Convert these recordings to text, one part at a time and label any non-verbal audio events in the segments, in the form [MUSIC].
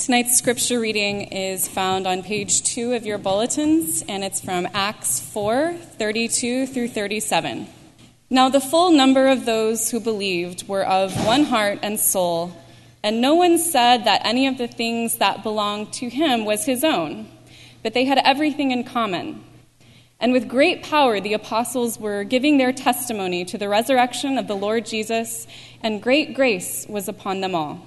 Tonight's scripture reading is found on page two of your bulletins, and it's from Acts 4 32 through 37. Now, the full number of those who believed were of one heart and soul, and no one said that any of the things that belonged to him was his own, but they had everything in common. And with great power, the apostles were giving their testimony to the resurrection of the Lord Jesus, and great grace was upon them all.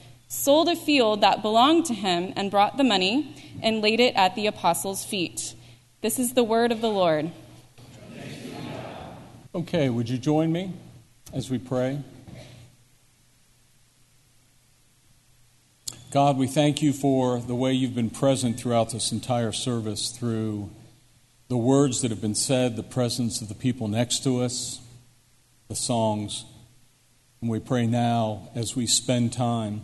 sold a field that belonged to him and brought the money and laid it at the apostles' feet. This is the word of the Lord. Okay, would you join me as we pray? God, we thank you for the way you've been present throughout this entire service through the words that have been said, the presence of the people next to us, the songs. And we pray now as we spend time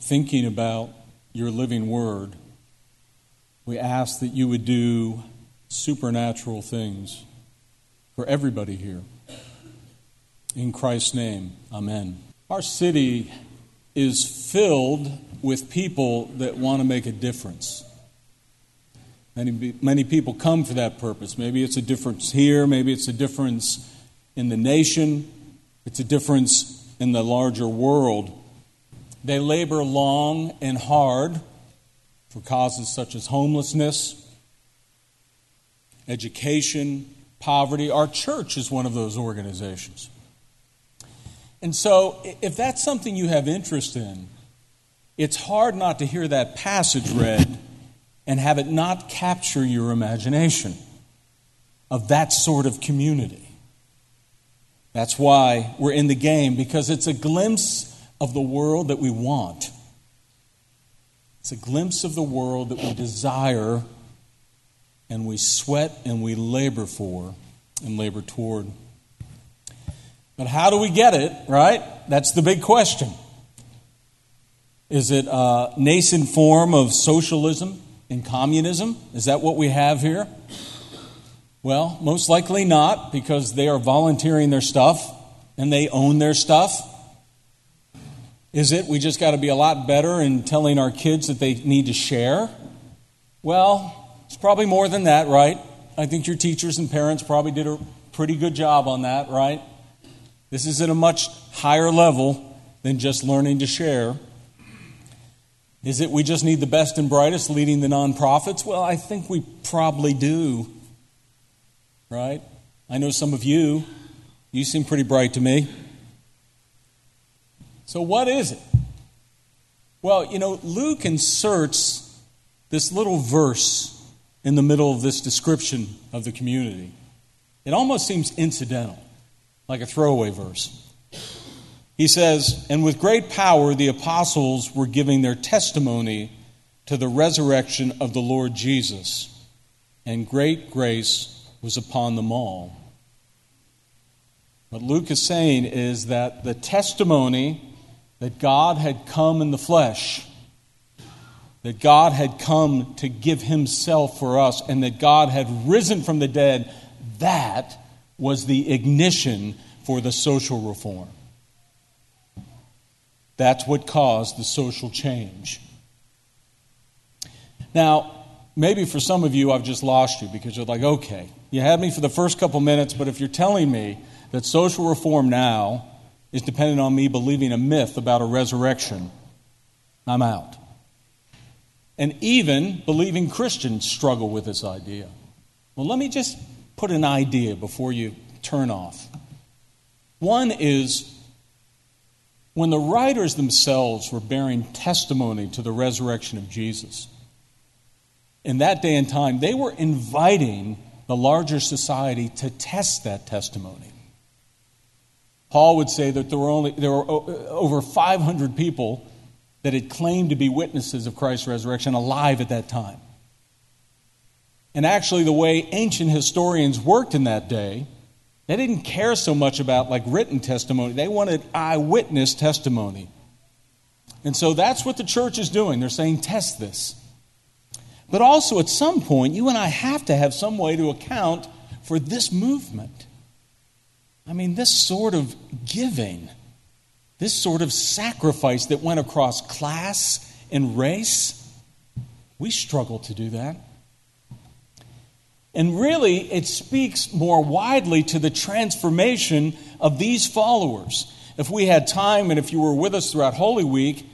thinking about your living word, we ask that you would do supernatural things for everybody here. In Christ's name, amen. Our city is filled with people that want to make a difference. Many, many people come for that purpose. Maybe it's a difference here, maybe it's a difference in the nation, it's a difference in the larger world. They labor long and hard for causes such as homelessness, education, poverty. Our church is one of those organizations. And so, if that's something you have interest in, it's hard not to hear that passage read and have it not capture your imagination of that sort of community. That's why we're in the game, because it's a glimpse of the world that we want. It's a glimpse of the world that we desire and we sweat and we labor for and labor toward. But how do we get it, right? That's the big question. Is it a nascent form of socialism and communism? Is that what we have here? Well, most likely not, because they are volunteering their stuff and they own their stuff. Is it we just got to be a lot better in telling our kids that they need to share? Well, it's probably more than that, right? I think your teachers and parents probably did a pretty good job on that, right? This is at a much higher level than just learning to share. Is it we just need the best and brightest leading the nonprofits? Well, I think we probably do, right? I know some of you, you seem pretty bright to me. So, what is it? Well, you know, Luke inserts this little verse in the middle of this description of the community. It almost seems incidental, like a throwaway verse. He says, And with great power the apostles were giving their testimony to the resurrection of the Lord Jesus, and great grace was upon them all. What Luke is saying is that the testimony that God had come in the flesh, that God had come to give himself for us, and that God had risen from the dead, that was the ignition for the social reform. That's what caused the social change. Now, maybe for some of you, I've just lost you because you're like, okay, you had me for the first couple minutes, but if you're telling me that social reform now is dependent on me believing a myth about a resurrection, I'm out. And even believing Christians struggle with this idea. Well, let me just put an idea before you turn off. One is when the writers themselves were bearing testimony to the resurrection of Jesus, in that day and time, they were inviting the larger society to test that testimony. Paul would say that there were, only, there were uh, over 500 people that had claimed to be witnesses of Christ's resurrection alive at that time. And actually, the way ancient historians worked in that day, they didn't care so much about like written testimony. They wanted eyewitness testimony. And so that's what the church is doing. They're saying, test this. But also, at some point, you and I have to have some way to account for this movement. I mean, this sort of giving, this sort of sacrifice that went across class and race, we struggle to do that. And really, it speaks more widely to the transformation of these followers. If we had time and if you were with us throughout Holy Week,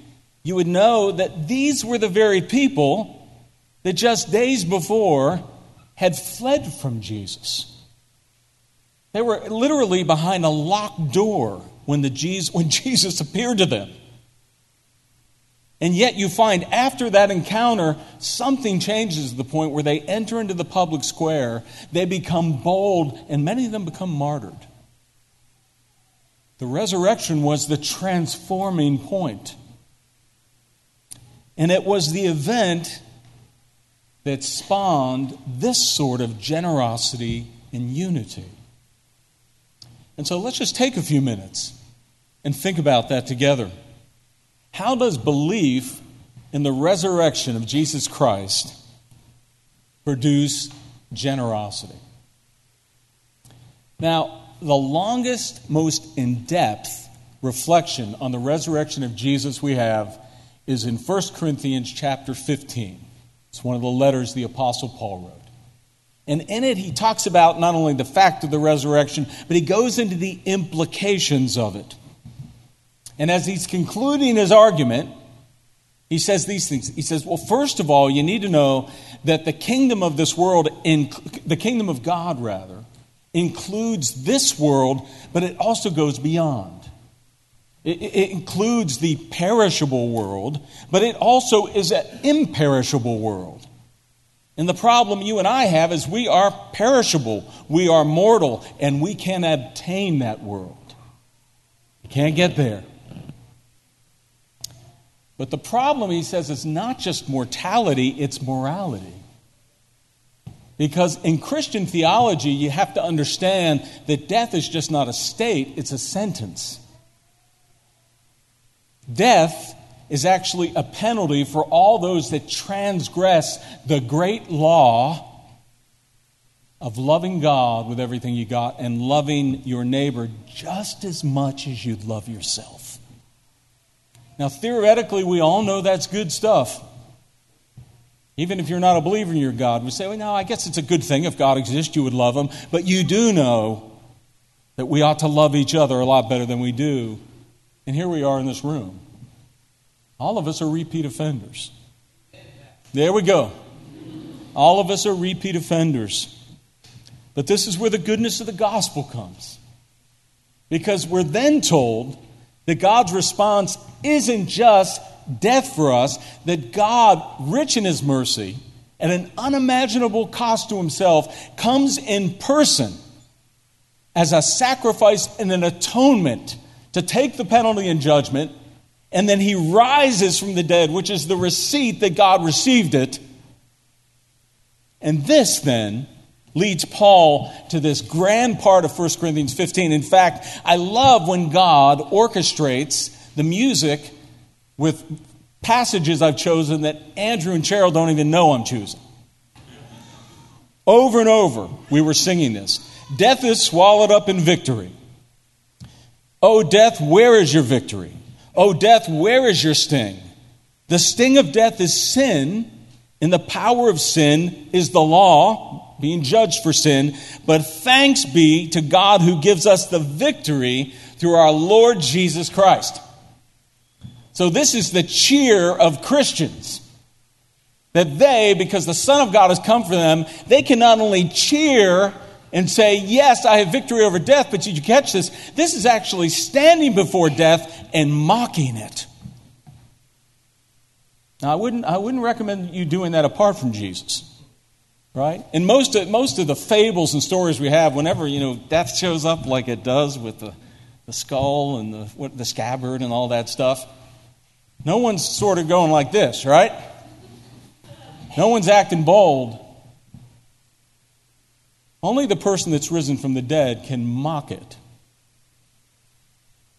you would know that these were the very people that just days before had fled from Jesus. They were literally behind a locked door when, the Jesus, when [LAUGHS] Jesus appeared to them. And yet, you find after that encounter, something changes to the point where they enter into the public square, they become bold, and many of them become martyred. The resurrection was the transforming point. And it was the event that spawned this sort of generosity and unity. And so let's just take a few minutes and think about that together. How does belief in the resurrection of Jesus Christ produce generosity? Now, the longest, most in depth reflection on the resurrection of Jesus we have is in 1 Corinthians chapter 15. It's one of the letters the Apostle Paul wrote. And in it, he talks about not only the fact of the resurrection, but he goes into the implications of it. And as he's concluding his argument, he says these things. He says, Well, first of all, you need to know that the kingdom of this world, the kingdom of God, rather, includes this world, but it also goes beyond. It, it includes the perishable world, but it also is an imperishable world. And the problem you and I have is we are perishable, we are mortal, and we can't obtain that world. You can't get there. But the problem, he says, is not just mortality, it's morality. Because in Christian theology, you have to understand that death is just not a state, it's a sentence. Death is actually a penalty for all those that transgress the great law of loving God with everything you got and loving your neighbor just as much as you'd love yourself. Now, theoretically, we all know that's good stuff. Even if you're not a believer in your God, we say, well, no, I guess it's a good thing if God exists, you would love him. But you do know that we ought to love each other a lot better than we do and here we are in this room. All of us are repeat offenders. There we go. All of us are repeat offenders. But this is where the goodness of the gospel comes. Because we're then told that God's response isn't just death for us, that God, rich in his mercy, at an unimaginable cost to himself, comes in person as a sacrifice and an atonement to take the penalty and judgment, and then he rises from the dead, which is the receipt that God received it. And this then leads Paul to this grand part of 1 Corinthians 15. In fact, I love when God orchestrates the music with passages I've chosen that Andrew and Cheryl don't even know I'm choosing. Over and over, we were singing this. Death is swallowed up in victory. Oh, death, where is your victory? O death, where is your sting? The sting of death is sin, and the power of sin is the law, being judged for sin. But thanks be to God who gives us the victory through our Lord Jesus Christ. So, this is the cheer of Christians. That they, because the Son of God has come for them, they can not only cheer and say, Yes, I have victory over death, but did you catch this? This is actually standing before death and mocking it. Now, I wouldn't, I wouldn't recommend you doing that apart from Jesus. Right? And most of, most of the fables and stories we have, whenever, you know, death shows up like it does with the, the skull and the, what, the scabbard and all that stuff, no one's sort of going like this, right? No one's acting bold. Only the person that's risen from the dead can mock it.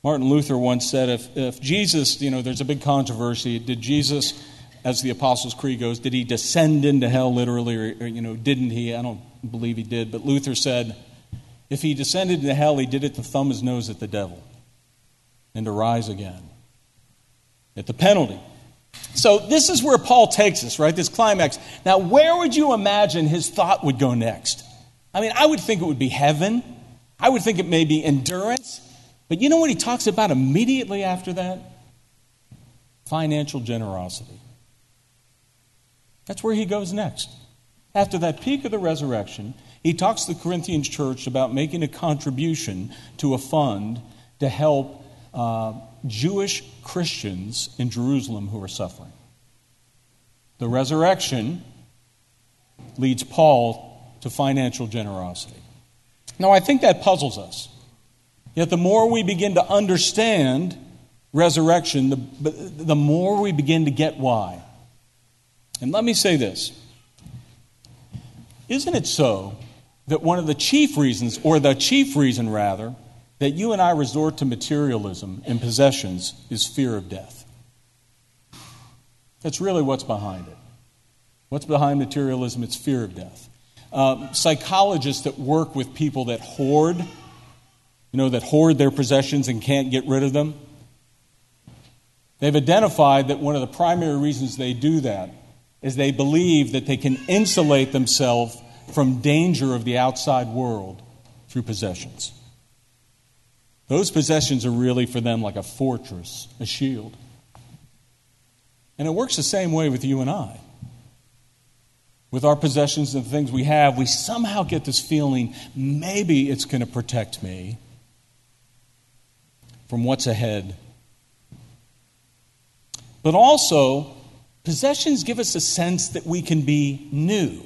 Martin Luther once said if, if Jesus, you know, there's a big controversy. Did Jesus, as the Apostles' Creed goes, did he descend into hell literally, or, or, you know, didn't he? I don't believe he did. But Luther said if he descended into hell, he did it to thumb his nose at the devil and to rise again at the penalty. So this is where Paul takes us, right? This climax. Now, where would you imagine his thought would go next? I mean, I would think it would be heaven. I would think it may be endurance. But you know what he talks about immediately after that? Financial generosity. That's where he goes next. After that peak of the resurrection, he talks to the Corinthians church about making a contribution to a fund to help uh, Jewish Christians in Jerusalem who are suffering. The resurrection leads Paul to financial generosity. Now, I think that puzzles us. Yet, the more we begin to understand resurrection, the, the more we begin to get why. And let me say this Isn't it so that one of the chief reasons, or the chief reason rather, that you and I resort to materialism and possessions is fear of death. That's really what's behind it. What's behind materialism? It's fear of death. Um, psychologists that work with people that hoard, you know, that hoard their possessions and can't get rid of them, they've identified that one of the primary reasons they do that is they believe that they can insulate themselves from danger of the outside world through possessions. Those possessions are really for them like a fortress, a shield. And it works the same way with you and I. With our possessions and the things we have, we somehow get this feeling maybe it's going to protect me from what's ahead. But also, possessions give us a sense that we can be new,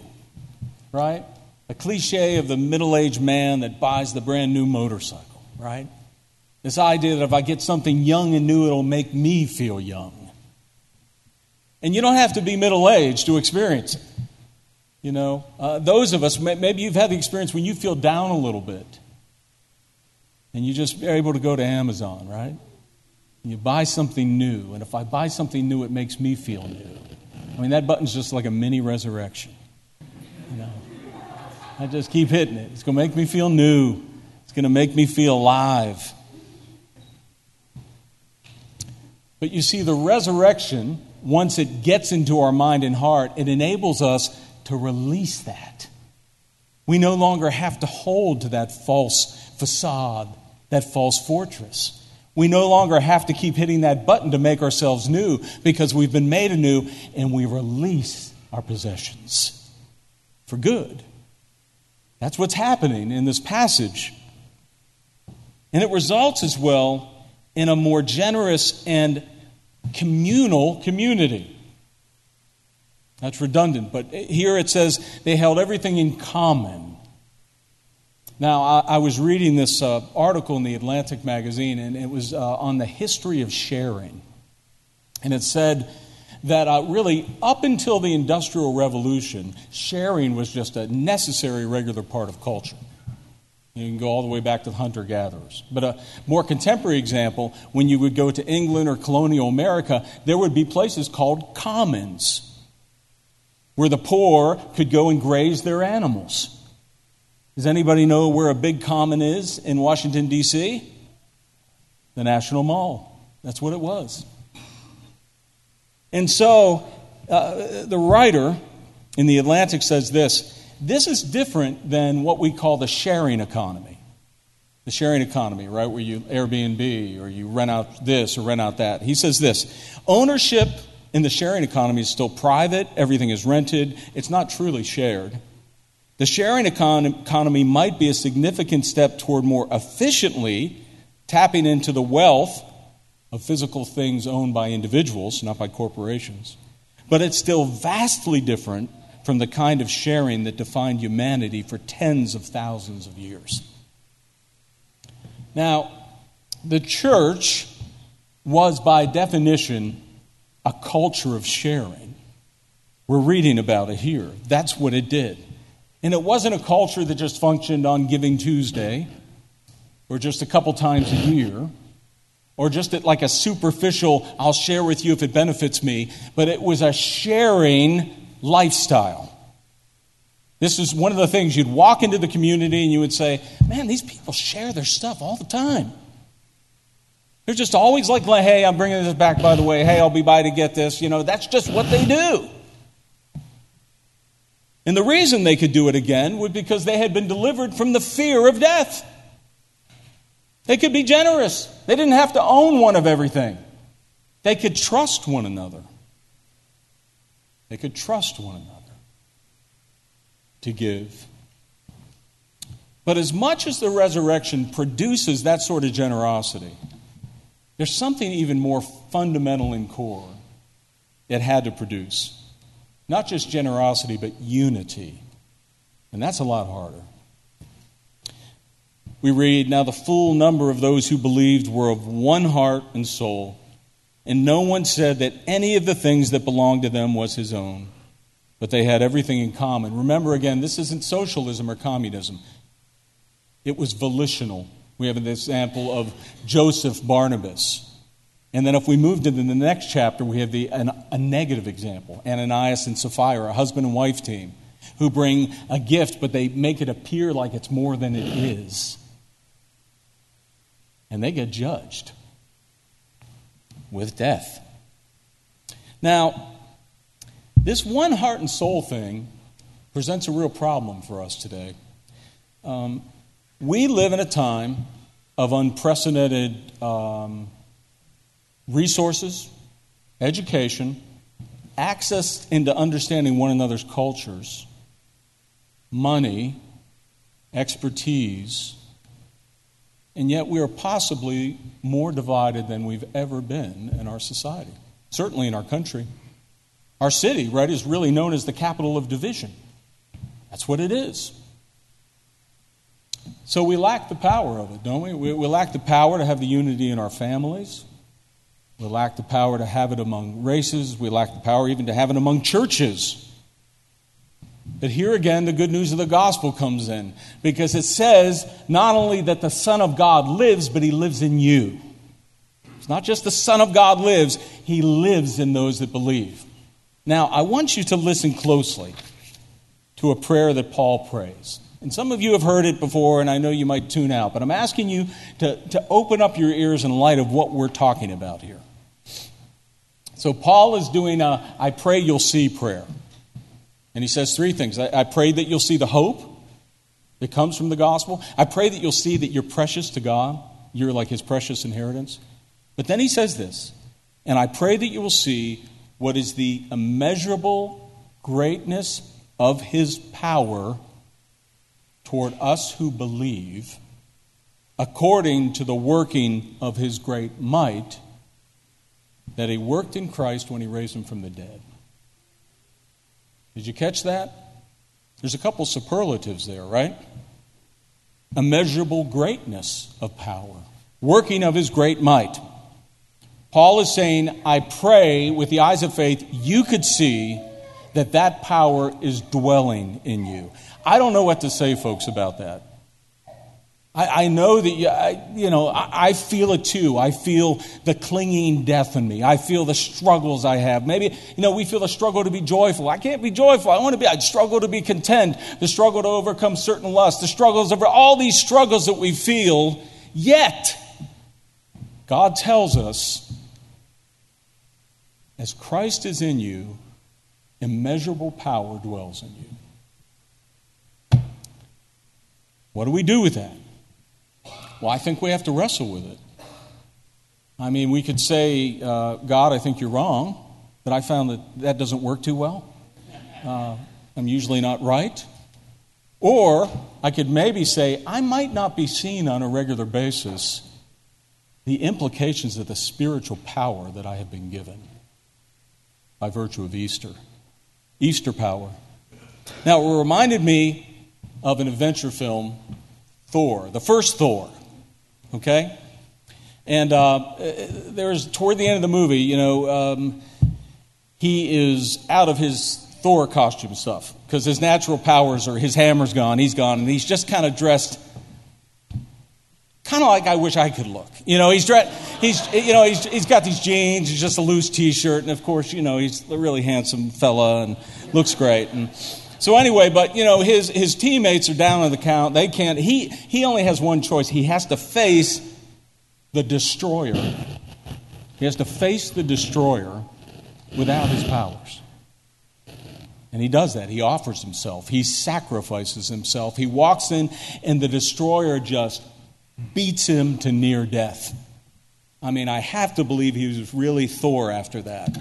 right? A cliche of the middle aged man that buys the brand new motorcycle, right? This idea that if I get something young and new, it'll make me feel young. And you don't have to be middle aged to experience it. You know, uh, those of us, maybe you've had the experience when you feel down a little bit. And you just are able to go to Amazon, right? And you buy something new. And if I buy something new, it makes me feel new. I mean, that button's just like a mini resurrection. You know, I just keep hitting it. It's going to make me feel new, it's going to make me feel alive. But you see, the resurrection, once it gets into our mind and heart, it enables us to release that. We no longer have to hold to that false facade, that false fortress. We no longer have to keep hitting that button to make ourselves new because we've been made anew and we release our possessions for good. That's what's happening in this passage. And it results as well in a more generous and communal community. That's redundant, but here it says they held everything in common. Now, I, I was reading this uh, article in the Atlantic magazine, and it was uh, on the history of sharing. And it said that uh, really, up until the Industrial Revolution, sharing was just a necessary, regular part of culture. You can go all the way back to the hunter gatherers. But a more contemporary example, when you would go to England or colonial America, there would be places called commons where the poor could go and graze their animals. Does anybody know where a big common is in Washington, D.C.? The National Mall. That's what it was. And so uh, the writer in The Atlantic says this this is different than what we call the sharing economy. The sharing economy, right, where you Airbnb or you rent out this or rent out that. He says this ownership in the sharing economy is still private, everything is rented, it's not truly shared. The sharing economy might be a significant step toward more efficiently tapping into the wealth of physical things owned by individuals, not by corporations. But it's still vastly different from the kind of sharing that defined humanity for tens of thousands of years. Now, the church was by definition a culture of sharing. We're reading about it here. That's what it did. And it wasn't a culture that just functioned on Giving Tuesday or just a couple times a year or just at like a superficial, I'll share with you if it benefits me, but it was a sharing lifestyle. This is one of the things you'd walk into the community and you would say, Man, these people share their stuff all the time. They're just always like, Hey, I'm bringing this back, by the way. Hey, I'll be by to get this. You know, that's just what they do. And the reason they could do it again was because they had been delivered from the fear of death. They could be generous. They didn't have to own one of everything. They could trust one another. They could trust one another to give. But as much as the resurrection produces that sort of generosity, there's something even more fundamental in core it had to produce. Not just generosity, but unity. And that's a lot harder. We read, Now the full number of those who believed were of one heart and soul, and no one said that any of the things that belonged to them was his own but they had everything in common. Remember again, this isn't socialism or communism, it was volitional. We have an example of Joseph Barnabas. And then if we move to the next chapter, we have the, an, a negative example Ananias and Sapphira, a husband and wife team, who bring a gift, but they make it appear like it's more than it is. And they get judged with death. Now, this one heart and soul thing presents a real problem for us today. Um, we live in a time of unprecedented um, resources, education, access into understanding one another's cultures, money, expertise, and yet we are possibly more divided than we've ever been in our society, certainly in our country. Our city, right, is really known as the capital of division. That's what it is. So we lack the power of it, don't we? we? We lack the power to have the unity in our families. We lack the power to have it among races. We lack the power even to have it among churches. But here again, the good news of the gospel comes in because it says not only that the Son of God lives, but he lives in you. It's not just the Son of God lives, he lives in those that believe. Now, I want you to listen closely to a prayer that Paul prays. And some of you have heard it before, and I know you might tune out, but I'm asking you to, to open up your ears in light of what we're talking about here. So, Paul is doing a I pray you'll see prayer. And he says three things I, I pray that you'll see the hope that comes from the gospel. I pray that you'll see that you're precious to God, you're like his precious inheritance. But then he says this, and I pray that you will see what is the immeasurable greatness of his power toward us who believe, according to the working of his great might that he worked in Christ when he raised him from the dead. Did you catch that? There's a couple superlatives there, right? Immeasurable greatness of power, working of his great might. Paul is saying, I pray with the eyes of faith you could see that that power is dwelling in you. I don't know what to say, folks, about that. I, I know that, you, I, you know, I, I, feel it too. I feel the clinging death in me. I feel the struggles I have. Maybe, you know, we feel the struggle to be joyful. I can't be joyful. I want to be, I struggle to be content. The struggle to overcome certain lusts. The struggles over all these struggles that we feel. Yet, God tells us as Christ is in you, immeasurable power dwells in you. What do we do with that? Well, I think we have to wrestle with it. I mean, we could say, uh, God, I think you're wrong, but I found that that doesn't work too well. Uh, I'm usually not right. Or I could maybe say, I might not be seeing on a regular basis the implications of the spiritual power that I have been given by virtue of Easter. Easter power. Now, it reminded me of an adventure film, Thor, the first Thor. Okay? And uh, there's, toward the end of the movie, you know, um, he is out of his Thor costume stuff because his natural powers are his hammer's gone, he's gone, and he's just kind of dressed kind of like I wish I could look. You know, he's dressed, he's you know he's he's got these jeans, he's just a loose T-shirt, and of course you know he's a really handsome fella and looks great. And so anyway, but you know his his teammates are down on the count. They can't. He he only has one choice. He has to face the destroyer. He has to face the destroyer without his powers. And he does that. He offers himself. He sacrifices himself. He walks in, and the destroyer just beats him to near death. I mean, I have to believe he was really Thor after that.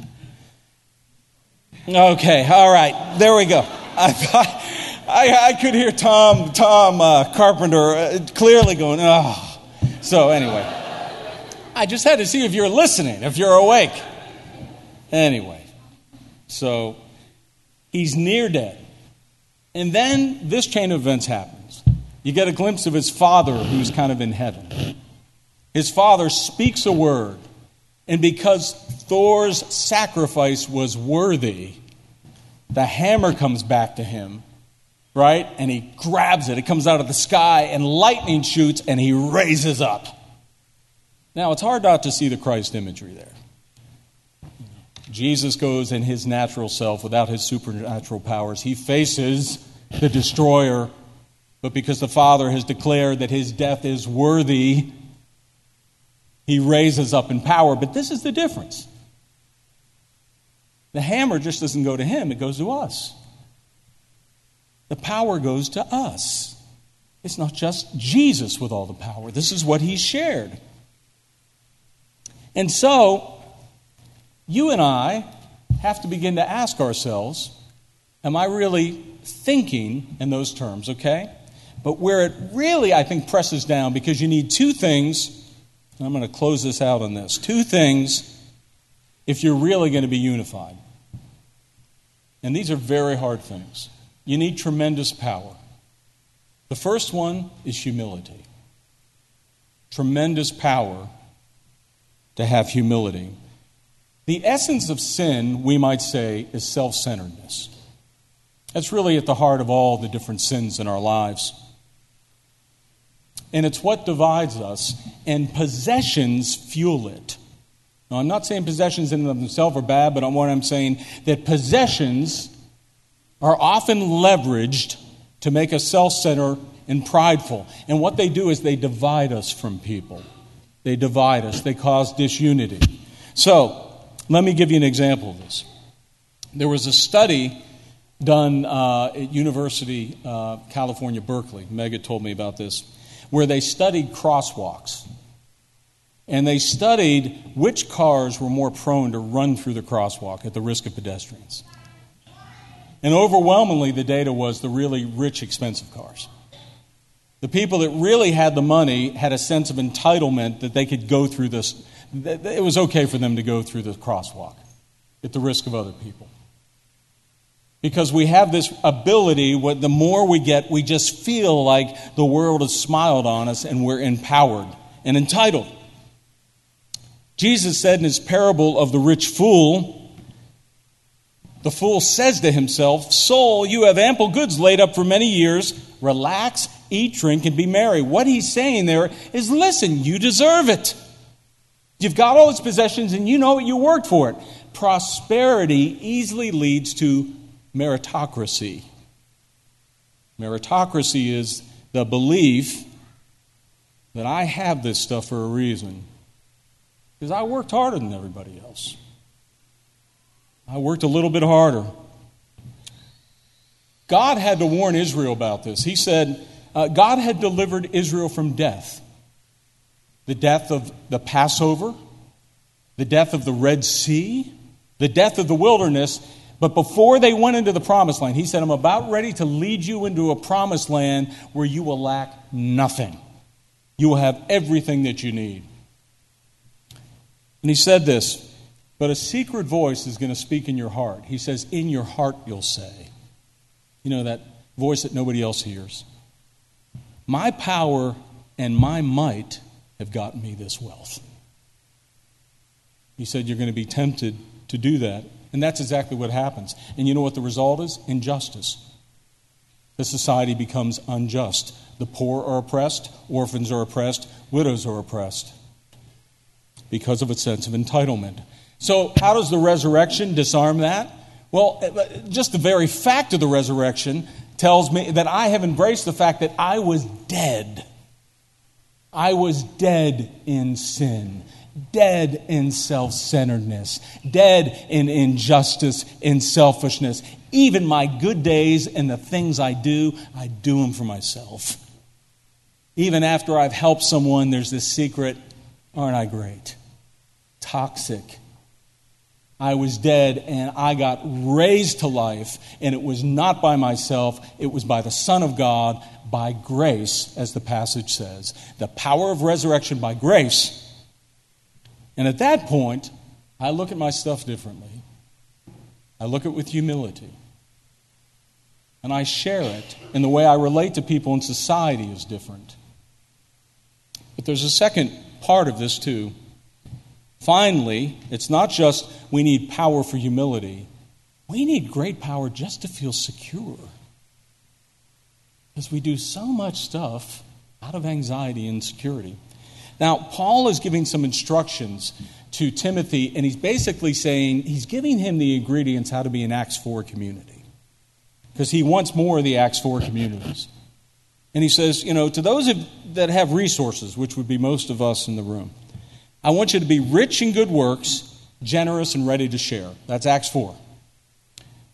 Okay, all right, there we go. I, I, I could hear Tom, Tom uh, Carpenter uh, clearly going, oh. So, anyway, I just had to see if you're listening, if you're awake. Anyway, so he's near dead. And then this chain of events happens. You get a glimpse of his father who's kind of in heaven. His father speaks a word, and because Thor's sacrifice was worthy, the hammer comes back to him, right? And he grabs it. It comes out of the sky, and lightning shoots, and he raises up. Now, it's hard not to see the Christ imagery there. Jesus goes in his natural self without his supernatural powers. He faces the destroyer, but because the Father has declared that his death is worthy, he raises up in power. But this is the difference. The hammer just doesn't go to him, it goes to us. The power goes to us. It's not just Jesus with all the power, this is what he shared. And so, you and I have to begin to ask ourselves Am I really thinking in those terms, okay? But where it really, I think, presses down, because you need two things, I'm going to close this out on this two things if you're really going to be unified. And these are very hard things. You need tremendous power. The first one is humility. Tremendous power to have humility. The essence of sin, we might say, is self centeredness. That's really at the heart of all the different sins in our lives. And it's what divides us, and possessions fuel it. Now, I'm not saying possessions in themselves are bad, but what I'm saying that possessions are often leveraged to make us self centered and prideful. And what they do is they divide us from people. They divide us, they cause disunity. So, let me give you an example of this. There was a study done uh, at University uh, California, Berkeley. Mega told me about this, where they studied crosswalks. And they studied which cars were more prone to run through the crosswalk at the risk of pedestrians. And overwhelmingly, the data was the really rich, expensive cars. The people that really had the money had a sense of entitlement that they could go through this it was okay for them to go through the crosswalk at the risk of other people. Because we have this ability, the more we get, we just feel like the world has smiled on us and we're empowered and entitled. Jesus said in his parable of the rich fool, the fool says to himself, Soul, you have ample goods laid up for many years. Relax, eat, drink, and be merry. What he's saying there is listen, you deserve it. You've got all these possessions and you know you worked for it. Prosperity easily leads to meritocracy. Meritocracy is the belief that I have this stuff for a reason. Because I worked harder than everybody else. I worked a little bit harder. God had to warn Israel about this. He said, uh, God had delivered Israel from death the death of the Passover, the death of the Red Sea, the death of the wilderness. But before they went into the promised land, he said, I'm about ready to lead you into a promised land where you will lack nothing. You will have everything that you need. And he said this, but a secret voice is going to speak in your heart. He says, In your heart, you'll say. You know, that voice that nobody else hears. My power and my might have gotten me this wealth. He said, You're going to be tempted to do that And that's exactly what happens. And you know what the result is? Injustice. The society becomes unjust. The poor are oppressed, orphans are oppressed, widows are oppressed because of a sense of entitlement. So, how does the resurrection disarm that? Well, eh, just the very fact of the resurrection tells me that I have embraced the fact that I was dead. I was dead in sin, dead in self centeredness, dead in injustice, in selfishness. Even my good days and the things I do, I do them for myself. Even after I've helped someone, there's this secret aren't I great? Toxic. I was dead and I got raised to life, and it was not by myself, it was by the Son of God, by grace, as the passage says. The power of resurrection by grace. And at that point, I look at my stuff differently. I look at it with humility. And I share it, and the way I relate to people in society is different. But there's a second part of this, too. Finally, it's not just we need power for humility, we need great power just to feel secure. Because we do so much stuff out of anxiety and security. Now, Paul is giving some instructions to Timothy, and he's basically saying he's giving him the ingredients how to be an Acts 4 community. Because he wants more of the Acts 4 communities. And he says, you know, to those that have resources, which would be most of us in the room, I want you to be rich in good works, generous, and ready to share. That's Acts 4.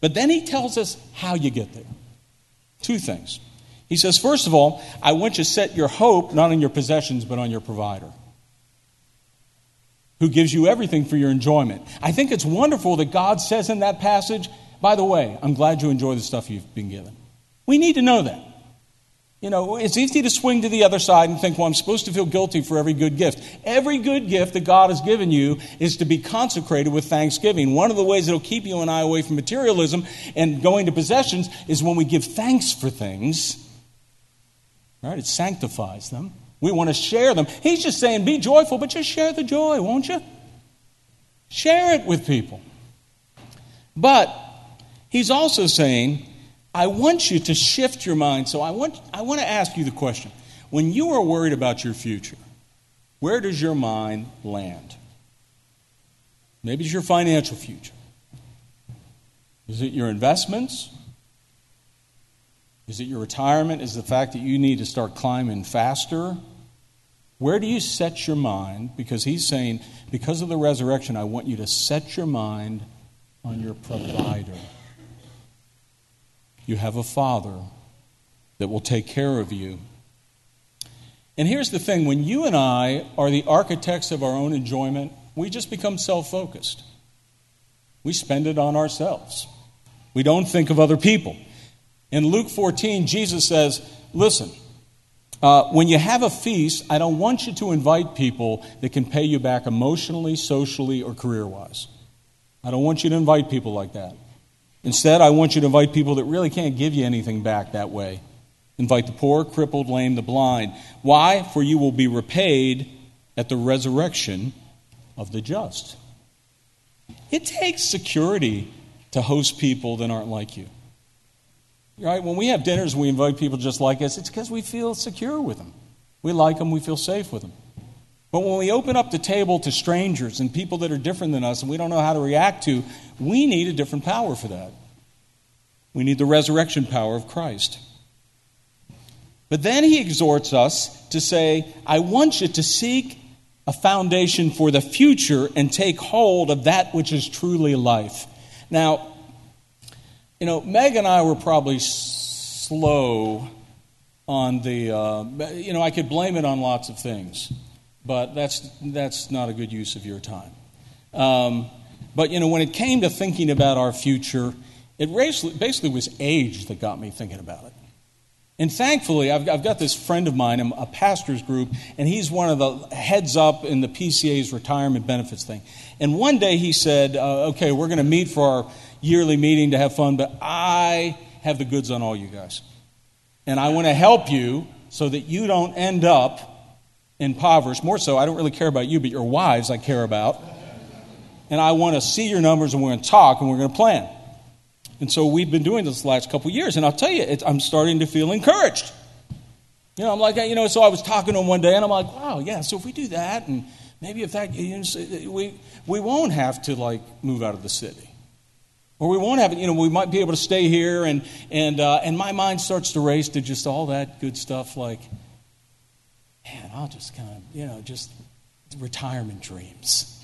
But then he tells us how you get there. Two things. He says, first of all, I want you to set your hope not on your possessions, but on your provider, who gives you everything for your enjoyment. I think it's wonderful that God says in that passage, by the way, I'm glad you enjoy the stuff you've been given. We need to know that. You know, it's easy to swing to the other side and think, well, I'm supposed to feel guilty for every good gift. Every good gift that God has given you is to be consecrated with thanksgiving. One of the ways that'll keep you and I away from materialism and going to possessions is when we give thanks for things. Right? It sanctifies them. We want to share them. He's just saying, be joyful, but just share the joy, won't you? Share it with people. But he's also saying, I want you to shift your mind. So I want, I want to ask you the question when you are worried about your future, where does your mind land? Maybe it's your financial future. Is it your investments? Is it your retirement? Is the fact that you need to start climbing faster? Where do you set your mind? Because he's saying, because of the resurrection, I want you to set your mind on your provider. You have a Father that will take care of you. And here's the thing when you and I are the architects of our own enjoyment, we just become self focused. We spend it on ourselves. We don't think of other people. In Luke 14, Jesus says, Listen, uh, when you have a feast, I don't want you to invite people that can pay you back emotionally, socially, or career wise. I don't want you to invite people like that. Instead, I want you to invite people that really can't give you anything back that way. Invite the poor, crippled, lame, the blind. Why? For you will be repaid at the resurrection of the just. It takes security to host people that aren't like you. Right? When we have dinners and we invite people just like us, it's because we feel secure with them. We like them, we feel safe with them. But when we open up the table to strangers and people that are different than us and we don't know how to react to, we need a different power for that. We need the resurrection power of Christ. But then he exhorts us to say, I want you to seek a foundation for the future and take hold of that which is truly life. Now, you know, Meg and I were probably slow on the, uh, you know, I could blame it on lots of things but that's, that's not a good use of your time. Um, but, you know, when it came to thinking about our future, it basically was age that got me thinking about it. And thankfully, I've, I've got this friend of mine, a pastor's group, and he's one of the heads up in the PCA's retirement benefits thing. And one day he said, uh, Okay, we're going to meet for our yearly meeting to have fun, but I have the goods on all you guys. And I want to help you so that you don't end up impoverished. More so, I don't really care about you, but your wives I care about. and I want to see your numbers, and we're going to talk, and we're going to plan. And so we've been doing this the last couple years, and I'll tell you, I'm starting to feel encouraged. You know, I'm like, you know, so I was talking to him one day, and I'm like, wow, yeah, so if we do that, and maybe if that, you know, we, we won't have to, like, move out of the city. Or we won't have it, you know, we might be able to stay here, and, and, uh, and my mind starts to race to just all that good stuff, like, man, I'll just kind of, you know, just retirement dreams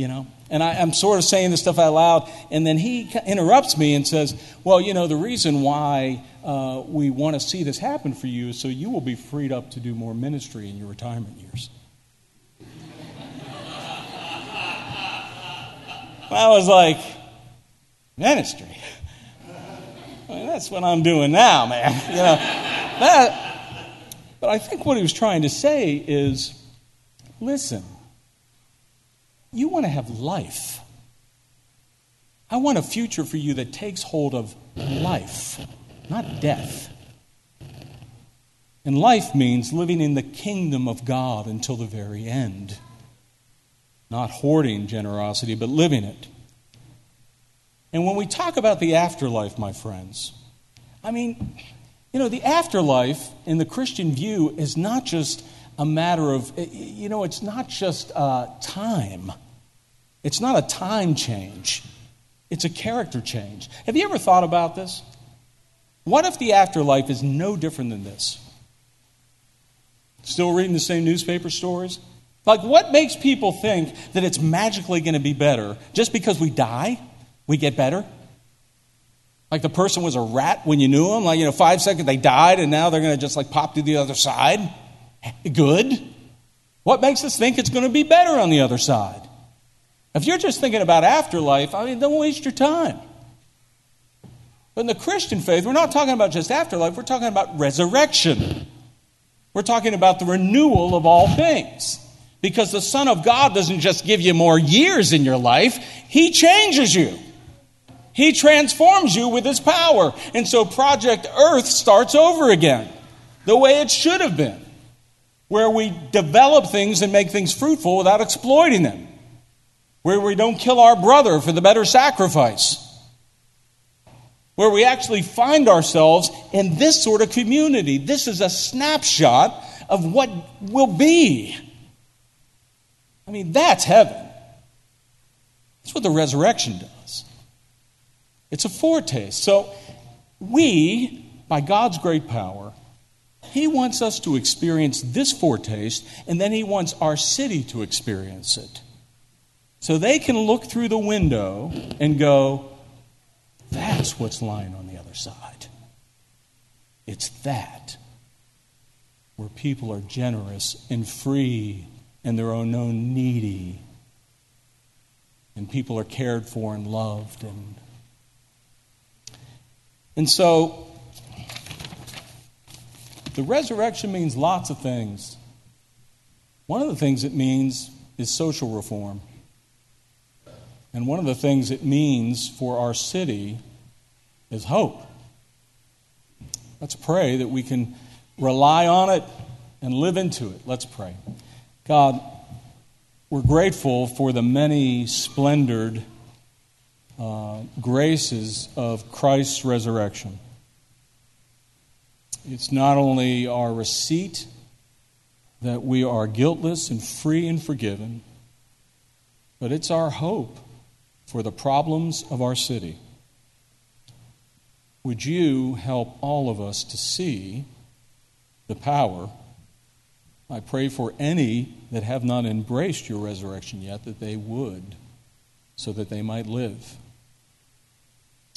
you know? And I, am sort of saying this stuff out loud, and then he interrupts me and says, Well, you know, the reason why uh, we want to see this happen for you is so you will be freed up to do more ministry in your retirement years. [LAUGHS] I was like, Ministry? I mean, that's what I'm doing now, man. You know, that, but I think what he was trying to say is listen, you want to have life. I want a future for you that takes hold of life, not death. And life means living in the kingdom of God until the very end. Not hoarding generosity, but living it. And when we talk about the afterlife, my friends, I mean, you know, the afterlife in the Christian view is not just a matter of, you know, it's not just uh, time. It's not a time change, it's a character change. Have you ever thought about this? What if the afterlife is no different than this? Still reading the same newspaper stories? Like, what makes people think that it's magically going to be better just because we die, we get better? Like the person was a rat when you knew them, like, you know, five seconds they died and now they're going to just like pop to the other side. Good. What makes us think it's going to be better on the other side? If you're just thinking about afterlife, I mean, don't waste your time. But in the Christian faith, we're not talking about just afterlife, we're talking about resurrection. We're talking about the renewal of all things. Because the Son of God doesn't just give you more years in your life, He changes you. He transforms you with His power. And so Project Earth starts over again, the way it should have been, where we develop things and make things fruitful without exploiting them, where we don't kill our brother for the better sacrifice, where we actually find ourselves in this sort of community. This is a snapshot of what will be. I mean, that's heaven. That's what the resurrection does. It's a foretaste. So, we, by God's great power, He wants us to experience this foretaste, and then He wants our city to experience it. So they can look through the window and go, that's what's lying on the other side. It's that where people are generous and free and they're unknown needy and people are cared for and loved and and so the resurrection means lots of things. One of the things it means is social reform. And one of the things it means for our city is hope. Let's pray that we can rely on it and live into it. Let's pray. God, we're grateful for the many splendored uh, graces of Christ's resurrection. It's not only our receipt that we are guiltless and free and forgiven, but it's our hope for the problems of our city. Would you help all of us to see the power? I pray for any that have not embraced your resurrection yet that they would, so that they might live.